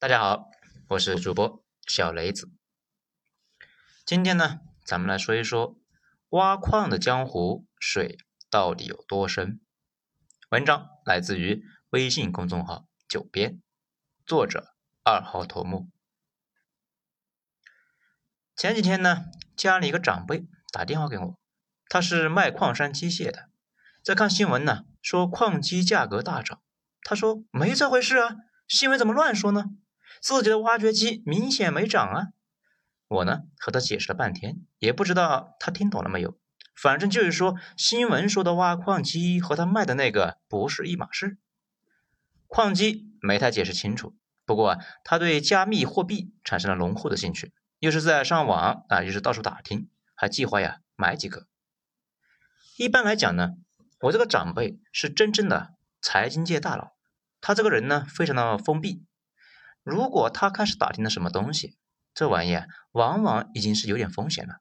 大家好，我是主播小雷子。今天呢，咱们来说一说挖矿的江湖水到底有多深。文章来自于微信公众号“九编”，作者二号头目。前几天呢，家里一个长辈打电话给我，他是卖矿山机械的，在看新闻呢，说矿机价格大涨。他说没这回事啊，新闻怎么乱说呢？自己的挖掘机明显没涨啊！我呢和他解释了半天，也不知道他听懂了没有。反正就是说，新闻说的挖矿机和他卖的那个不是一码事。矿机没太解释清楚，不过他对加密货币产生了浓厚的兴趣，又是在上网啊，又是到处打听，还计划呀买几个。一般来讲呢，我这个长辈是真正的财经界大佬，他这个人呢非常的封闭。如果他开始打听了什么东西，这玩意往往已经是有点风险了。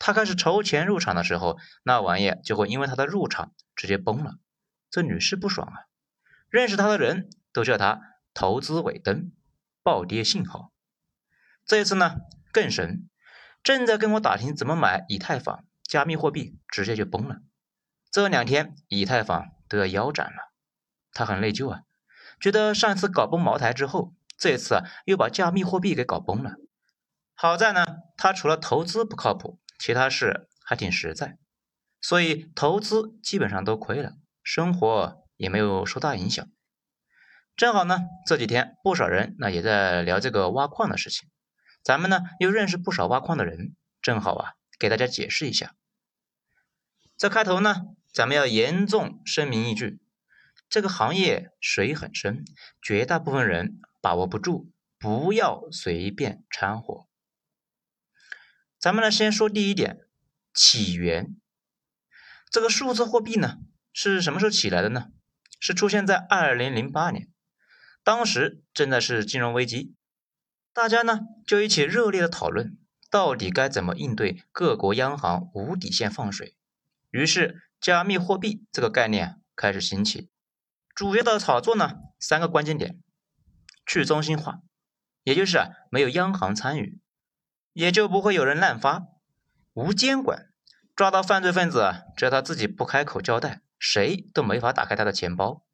他开始筹钱入场的时候，那玩意就会因为他的入场直接崩了，这屡试不爽啊！认识他的人都叫他投资尾灯、暴跌信号。这一次呢更神，正在跟我打听怎么买以太坊加密货币，直接就崩了。这两天以太坊都要腰斩了，他很内疚啊，觉得上一次搞崩茅台之后。这次又把加密货币给搞崩了，好在呢，他除了投资不靠谱，其他事还挺实在，所以投资基本上都亏了，生活也没有受大影响。正好呢，这几天不少人那也在聊这个挖矿的事情，咱们呢又认识不少挖矿的人，正好啊给大家解释一下。在开头呢，咱们要严重声明一句，这个行业水很深，绝大部分人。把握不住，不要随便掺和。咱们来先说第一点，起源。这个数字货币呢，是什么时候起来的呢？是出现在二零零八年，当时正在是金融危机，大家呢就一起热烈的讨论，到底该怎么应对各国央行无底线放水。于是，加密货币这个概念开始兴起。主要的炒作呢，三个关键点。去中心化，也就是没有央行参与，也就不会有人滥发。无监管，抓到犯罪分子，只要他自己不开口交代，谁都没法打开他的钱包。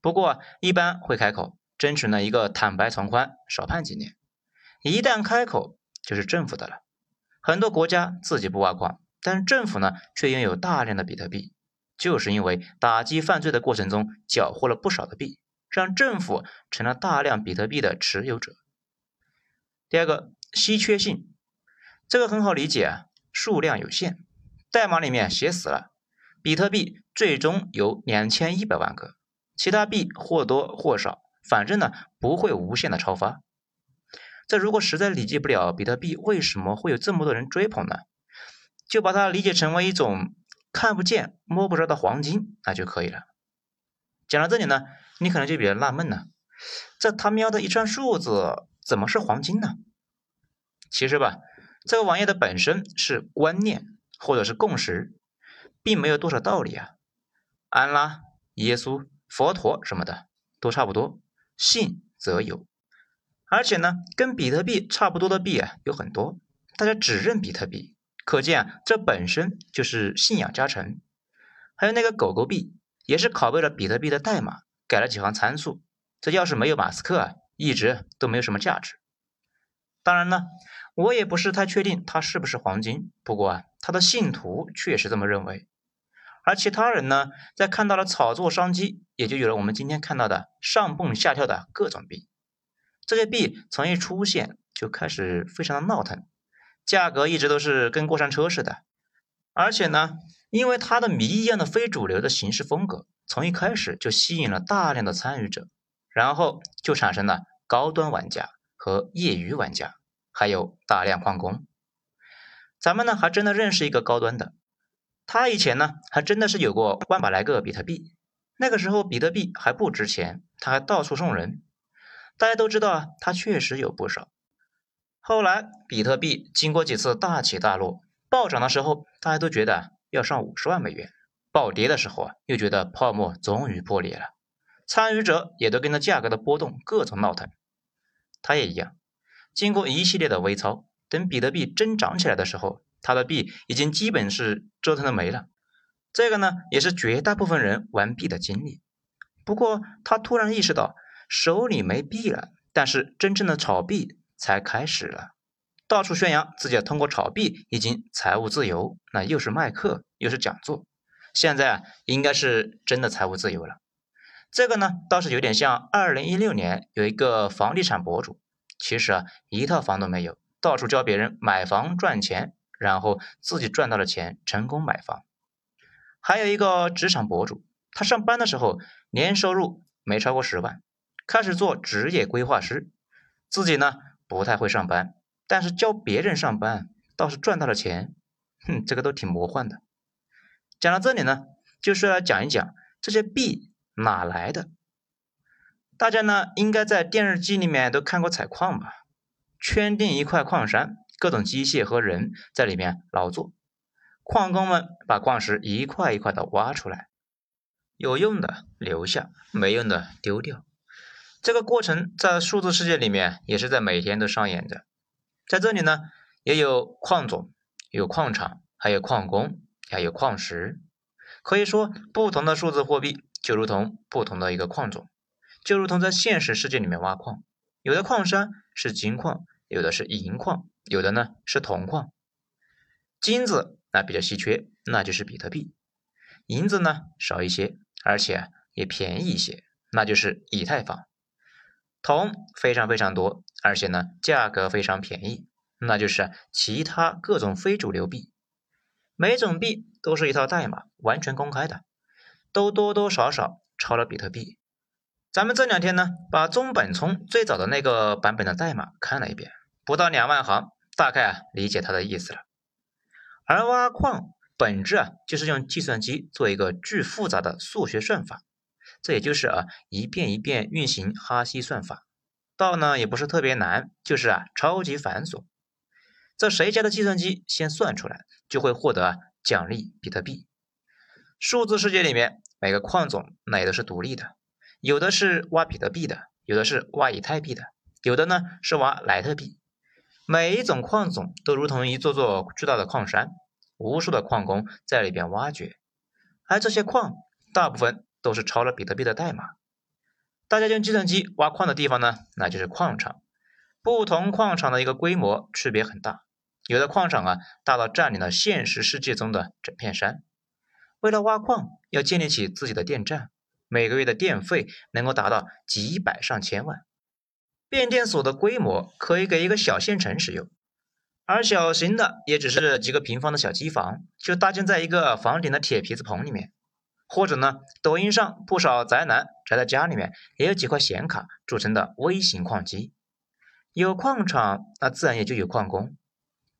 不过一般会开口，争取呢一个坦白从宽，少判几年。一旦开口，就是政府的了。很多国家自己不挖矿，但是政府呢却拥有大量的比特币，就是因为打击犯罪的过程中缴获了不少的币。让政府成了大量比特币的持有者。第二个，稀缺性，这个很好理解啊，数量有限，代码里面写死了，比特币最终有两千一百万个，其他币或多或少，反正呢不会无限的超发。这如果实在理解不了比特币为什么会有这么多人追捧呢，就把它理解成为一种看不见摸不着的黄金，那就可以了。讲到这里呢。你可能就比较纳闷了，这他喵的一串数字怎么是黄金呢？其实吧，这个玩意的本身是观念或者是共识，并没有多少道理啊。安拉、耶稣、佛陀什么的都差不多，信则有。而且呢，跟比特币差不多的币啊有很多，大家只认比特币，可见啊这本身就是信仰加成。还有那个狗狗币，也是拷贝了比特币的代码。改了几行参数，这要是没有马斯克啊，一直都没有什么价值。当然呢，我也不是太确定它是不是黄金，不过啊，他的信徒确实这么认为。而其他人呢，在看到了炒作商机，也就有了我们今天看到的上蹦下跳的各种币。这些币从一出现就开始非常的闹腾，价格一直都是跟过山车似的。而且呢，因为它的谜一样的非主流的形式风格。从一开始就吸引了大量的参与者，然后就产生了高端玩家和业余玩家，还有大量矿工。咱们呢还真的认识一个高端的，他以前呢还真的是有过万把来个比特币，那个时候比特币还不值钱，他还到处送人。大家都知道啊，他确实有不少。后来比特币经过几次大起大落，暴涨的时候，大家都觉得要上五十万美元。暴跌的时候啊，又觉得泡沫终于破裂了，参与者也都跟着价格的波动各种闹腾。他也一样。经过一系列的微操，等比特币真涨起来的时候，他的币已经基本是折腾的没了。这个呢，也是绝大部分人玩币的经历。不过他突然意识到，手里没币了，但是真正的炒币才开始了。到处宣扬自己通过炒币已经财务自由，那又是卖课又是讲座，现在应该是真的财务自由了。这个呢倒是有点像二零一六年有一个房地产博主，其实啊一套房都没有，到处教别人买房赚钱，然后自己赚到了钱成功买房。还有一个职场博主，他上班的时候年收入没超过十万，开始做职业规划师，自己呢不太会上班。但是教别人上班倒是赚到了钱，哼，这个都挺魔幻的。讲到这里呢，就是要讲一讲这些币哪来的。大家呢应该在电视机里面都看过采矿吧？圈定一块矿山，各种机械和人在里面劳作，矿工们把矿石一块一块的挖出来，有用的留下，没用的丢掉。这个过程在数字世界里面也是在每天都上演着。在这里呢，也有矿种，有矿场，还有矿工，还有矿石。可以说，不同的数字货币就如同不同的一个矿种，就如同在现实世界里面挖矿，有的矿山是金矿，有的是银矿，有的呢是铜矿。金子那比较稀缺，那就是比特币；银子呢少一些，而且也便宜一些，那就是以太坊。铜非常非常多，而且呢价格非常便宜，那就是其他各种非主流币。每种币都是一套代码，完全公开的，都多多少少抄了比特币。咱们这两天呢，把中本聪最早的那个版本的代码看了一遍，不到两万行，大概啊理解他的意思了。而挖矿本质啊就是用计算机做一个巨复杂的数学算法。这也就是啊，一遍一遍运行哈希算法，倒呢也不是特别难，就是啊超级繁琐。这谁家的计算机先算出来，就会获得奖励比特币。数字世界里面每个矿种那也都是独立的，有的是挖比特币的，有的是挖以太币的，有的呢是挖莱特币。每一种矿种都如同一座座巨大的矿山，无数的矿工在里边挖掘，而这些矿大部分。都是抄了比特币的代码。大家用计算机挖矿的地方呢，那就是矿场。不同矿场的一个规模区别很大，有的矿场啊大到占领了现实世界中的整片山。为了挖矿，要建立起自己的电站，每个月的电费能够达到几百上千万。变电所的规模可以给一个小县城使用，而小型的也只是几个平方的小机房，就搭建在一个房顶的铁皮子棚里面。或者呢，抖音上不少宅男宅在家里面，也有几块显卡组成的微型矿机。有矿场，那自然也就有矿工。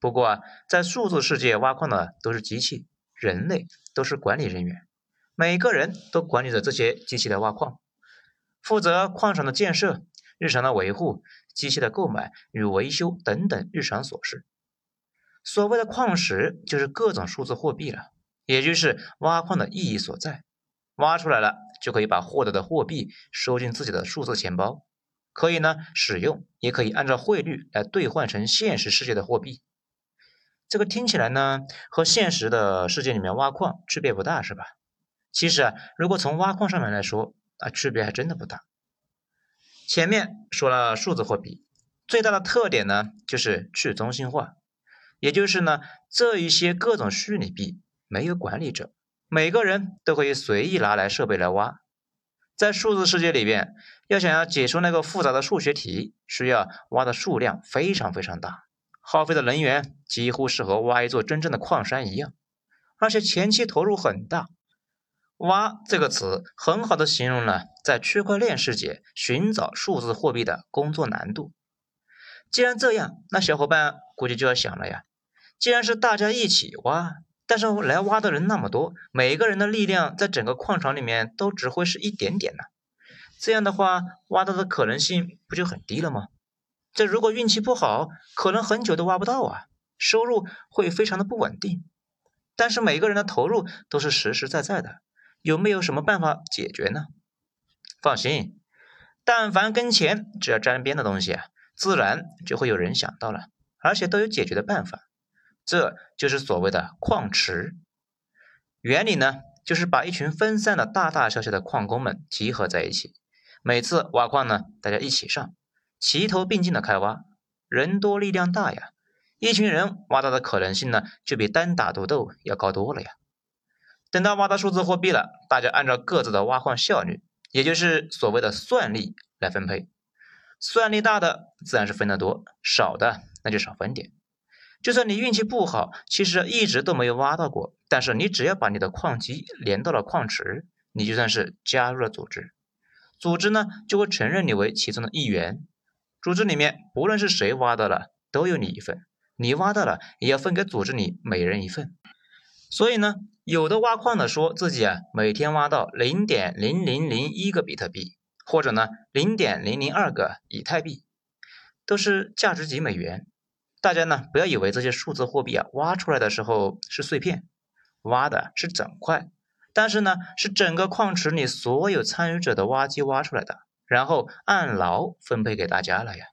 不过，在数字世界挖矿的都是机器，人类都是管理人员，每个人都管理着这些机器的挖矿，负责矿场的建设、日常的维护、机器的购买与维修等等日常琐事。所谓的矿石，就是各种数字货币了。也就是挖矿的意义所在，挖出来了就可以把获得的货币收进自己的数字钱包，可以呢使用，也可以按照汇率来兑换成现实世界的货币。这个听起来呢和现实的世界里面挖矿区别不大，是吧？其实啊，如果从挖矿上面来说啊，区别还真的不大。前面说了数字货币最大的特点呢就是去中心化，也就是呢这一些各种虚拟币。没有管理者，每个人都可以随意拿来设备来挖。在数字世界里边，要想要解出那个复杂的数学题，需要挖的数量非常非常大，耗费的能源几乎是和挖一座真正的矿山一样，而且前期投入很大。挖这个词很好的形容了在区块链世界寻找数字货币的工作难度。既然这样，那小伙伴估计就要想了呀，既然是大家一起挖。但是来挖的人那么多，每个人的力量在整个矿场里面都只会是一点点呢。这样的话，挖到的可能性不就很低了吗？这如果运气不好，可能很久都挖不到啊，收入会非常的不稳定。但是每个人的投入都是实实在在的，有没有什么办法解决呢？放心，但凡跟钱只要沾边的东西啊，自然就会有人想到了，而且都有解决的办法。这就是所谓的矿池。原理呢，就是把一群分散的大大小小的矿工们集合在一起，每次挖矿呢，大家一起上，齐头并进的开挖，人多力量大呀，一群人挖到的可能性呢，就比单打独斗要高多了呀。等到挖到数字货币了，大家按照各自的挖矿效率，也就是所谓的算力来分配。算力大的自然是分得多，少的那就少分点。就算你运气不好，其实一直都没有挖到过，但是你只要把你的矿机连到了矿池，你就算是加入了组织，组织呢就会承认你为其中的一员。组织里面不论是谁挖到了，都有你一份，你挖到了也要分给组织里每人一份。所以呢。有的挖矿的说自己啊每天挖到零点零零零一个比特币，或者呢零点零零二个以太币，都是价值几美元。大家呢不要以为这些数字货币啊挖出来的时候是碎片，挖的是整块，但是呢是整个矿池里所有参与者的挖机挖出来的，然后按劳分配给大家了呀。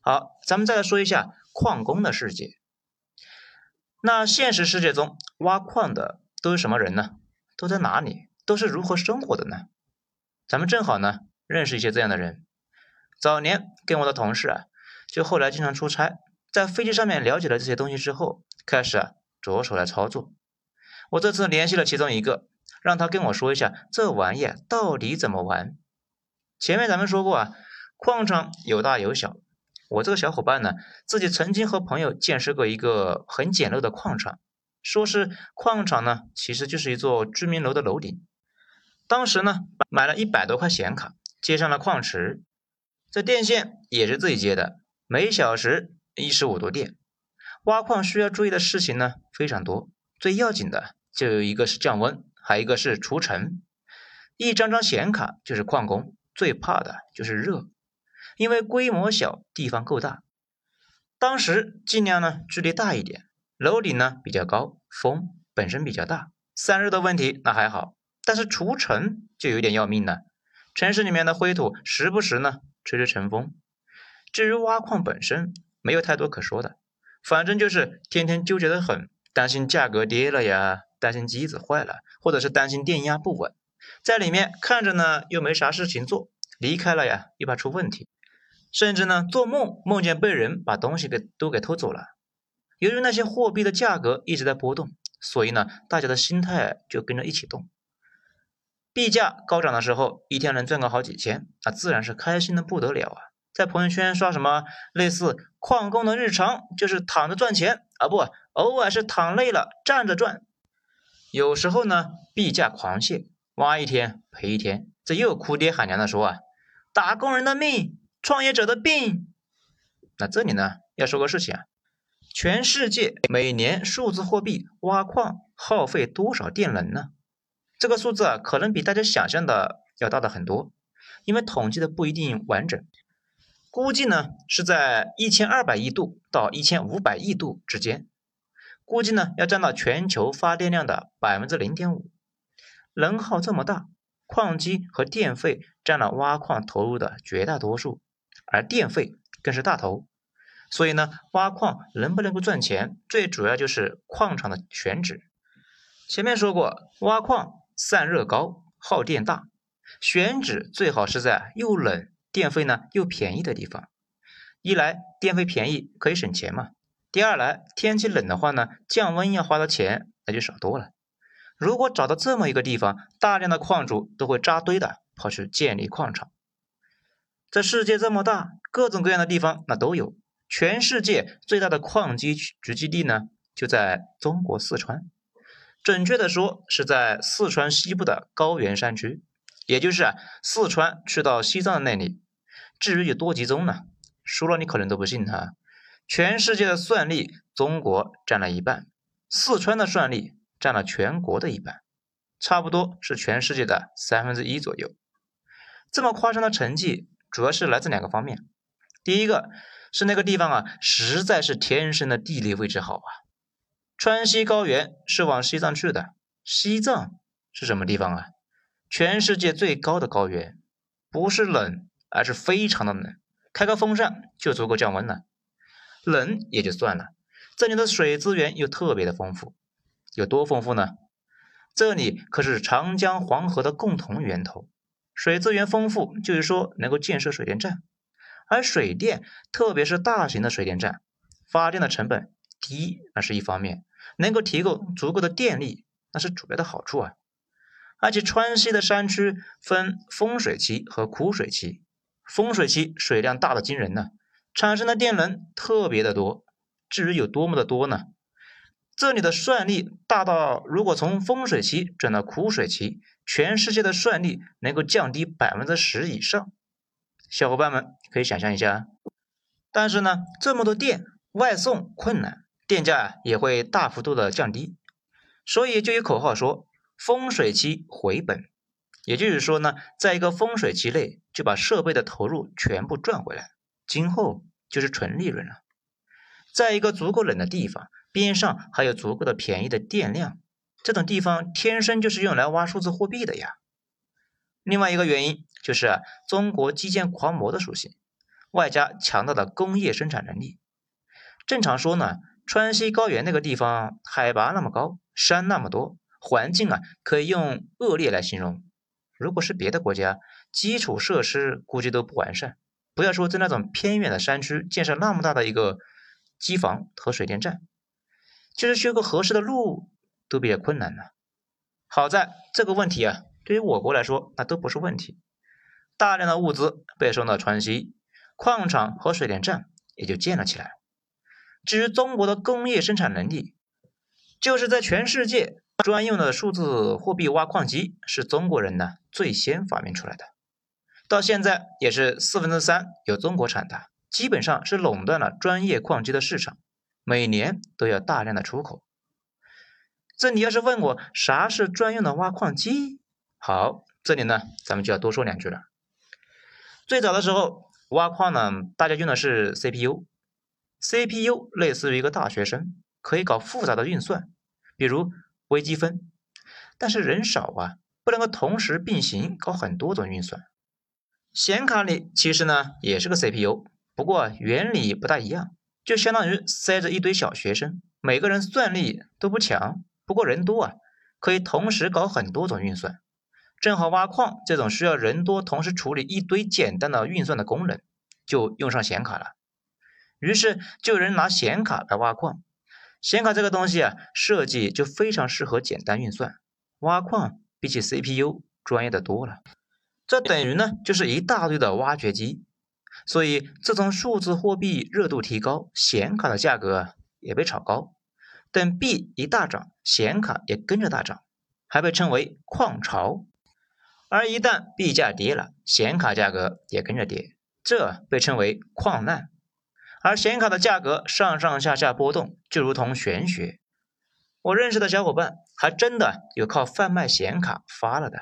好，咱们再来说一下矿工的世界。那现实世界中挖矿的都是什么人呢？都在哪里？都是如何生活的呢？咱们正好呢认识一些这样的人。早年跟我的同事啊，就后来经常出差，在飞机上面了解了这些东西之后，开始啊着手来操作。我这次联系了其中一个，让他跟我说一下这玩意到底怎么玩。前面咱们说过啊，矿场有大有小。我这个小伙伴呢，自己曾经和朋友见识过一个很简陋的矿场，说是矿场呢，其实就是一座居民楼的楼顶。当时呢，买了一百多块显卡，接上了矿池，这电线也是自己接的，每小时一十五度电。挖矿需要注意的事情呢非常多，最要紧的就有一个是降温，还有一个是除尘。一张张显卡就是矿工最怕的就是热。因为规模小，地方够大，当时尽量呢距离大一点，楼顶呢比较高，风本身比较大，散热的问题那还好，但是除尘就有点要命了。城市里面的灰土时不时呢吹吹尘风。至于挖矿本身，没有太多可说的，反正就是天天纠结的很，担心价格跌了呀，担心机子坏了，或者是担心电压不稳，在里面看着呢又没啥事情做，离开了呀又怕出问题。甚至呢，做梦梦见被人把东西给都给偷走了。由于那些货币的价格一直在波动，所以呢，大家的心态就跟着一起动。币价高涨的时候，一天能赚个好几千，那自然是开心的不得了啊！在朋友圈刷什么类似“矿工的日常就是躺着赚钱啊，不，偶尔是躺累了站着赚”。有时候呢，币价狂泻，挖一天赔一天，这又哭爹喊娘的说啊，打工人的命。创业者的病。那这里呢要说个事情啊，全世界每年数字货币挖矿耗费多少电能呢？这个数字啊可能比大家想象的要大的很多，因为统计的不一定完整，估计呢是在一千二百亿度到一千五百亿度之间，估计呢要占到全球发电量的百分之零点五，能耗这么大，矿机和电费占了挖矿投入的绝大多数。而电费更是大头，所以呢，挖矿能不能够赚钱，最主要就是矿场的选址。前面说过，挖矿散热高，耗电大，选址最好是在又冷、电费呢又便宜的地方。一来电费便宜，可以省钱嘛；第二来天气冷的话呢，降温要花的钱那就少多了。如果找到这么一个地方，大量的矿主都会扎堆的跑去建立矿场。这世界这么大，各种各样的地方那都有。全世界最大的矿机聚集地呢，就在中国四川。准确的说，是在四川西部的高原山区，也就是啊，四川去到西藏那里。至于有多集中呢？说了你可能都不信哈。全世界的算力，中国占了一半，四川的算力占了全国的一半，差不多是全世界的三分之一左右。这么夸张的成绩。主要是来自两个方面，第一个是那个地方啊，实在是天生的地理位置好啊。川西高原是往西藏去的，西藏是什么地方啊？全世界最高的高原，不是冷，而是非常的冷，开个风扇就足够降温了。冷也就算了，这里的水资源又特别的丰富，有多丰富呢？这里可是长江黄河的共同源头，水资源丰富，就是说能够建设水电站。而水电，特别是大型的水电站，发电的成本低，那是一方面，能够提供足够的电力，那是主要的好处啊。而且川西的山区分丰水期和枯水期，丰水期水量大的惊人呢，产生的电能特别的多。至于有多么的多呢？这里的算力大到，如果从丰水期转到枯水期，全世界的算力能够降低百分之十以上。小伙伴们可以想象一下，但是呢，这么多电外送困难，电价也会大幅度的降低，所以就有口号说风水期回本，也就是说呢，在一个风水期内就把设备的投入全部赚回来，今后就是纯利润了。在一个足够冷的地方，边上还有足够的便宜的电量，这种地方天生就是用来挖数字货币的呀。另外一个原因就是，中国基建狂魔的属性，外加强大的工业生产能力。正常说呢，川西高原那个地方海拔那么高，山那么多，环境啊可以用恶劣来形容。如果是别的国家，基础设施估计都不完善，不要说在那种偏远的山区建设那么大的一个机房和水电站，就是修个合适的路都比较困难呢。好在这个问题啊。对于我国来说，那都不是问题。大量的物资被送到川西，矿场和水电站也就建了起来。至于中国的工业生产能力，就是在全世界专用的数字货币挖矿机是中国人呢最先发明出来的，到现在也是四分之三由中国产的，基本上是垄断了专业矿机的市场，每年都要大量的出口。这你要是问我啥是专用的挖矿机？好，这里呢，咱们就要多说两句了。最早的时候挖矿呢，大家用的是 CPU，CPU 类似于一个大学生，可以搞复杂的运算，比如微积分。但是人少啊，不能够同时并行搞很多种运算。显卡里其实呢也是个 CPU，不过原理不大一样，就相当于塞着一堆小学生，每个人算力都不强，不过人多啊，可以同时搞很多种运算。正好挖矿这种需要人多同时处理一堆简单的运算的功能，就用上显卡了。于是就有人拿显卡来挖矿。显卡这个东西啊，设计就非常适合简单运算。挖矿比起 CPU 专业的多了。这等于呢，就是一大堆的挖掘机。所以自从数字货币热度提高，显卡的价格也被炒高。等币一大涨，显卡也跟着大涨，还被称为矿潮。而一旦币价跌了，显卡价格也跟着跌，这被称为矿难。而显卡的价格上上下下波动，就如同玄学。我认识的小伙伴还真的有靠贩卖显卡发了的。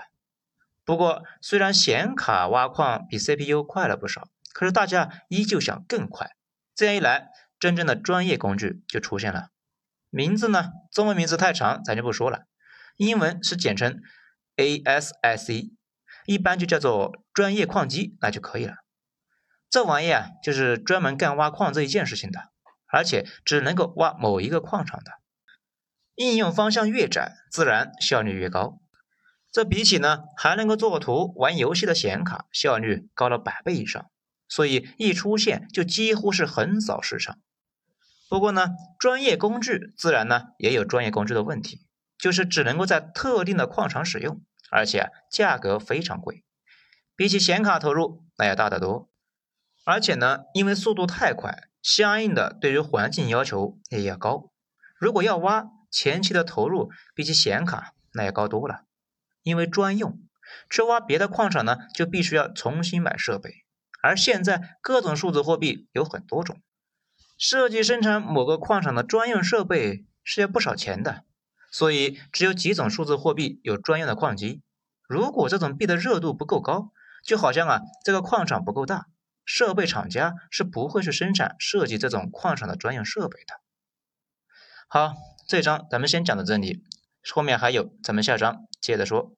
不过，虽然显卡挖矿比 CPU 快了不少，可是大家依旧想更快。这样一来，真正的专业工具就出现了。名字呢，中文名字太长，咱就不说了。英文是简称 ASIC。一般就叫做专业矿机，那就可以了。这玩意啊，就是专门干挖矿这一件事情的，而且只能够挖某一个矿场的。应用方向越窄，自然效率越高。这比起呢，还能够作图、玩游戏的显卡，效率高了百倍以上。所以一出现就几乎是横扫市场。不过呢，专业工具自然呢也有专业工具的问题，就是只能够在特定的矿场使用。而且价格非常贵，比起显卡投入那要大得多。而且呢，因为速度太快，相应的对于环境要求也要高。如果要挖，前期的投入比起显卡那要高多了。因为专用，去挖别的矿场呢，就必须要重新买设备。而现在各种数字货币有很多种，设计生产某个矿场的专用设备是要不少钱的。所以只有几种数字货币有专用的矿机。如果这种币的热度不够高，就好像啊这个矿场不够大，设备厂家是不会去生产设计这种矿场的专用设备的。好，这章咱们先讲到这里，后面还有，咱们下章接着说。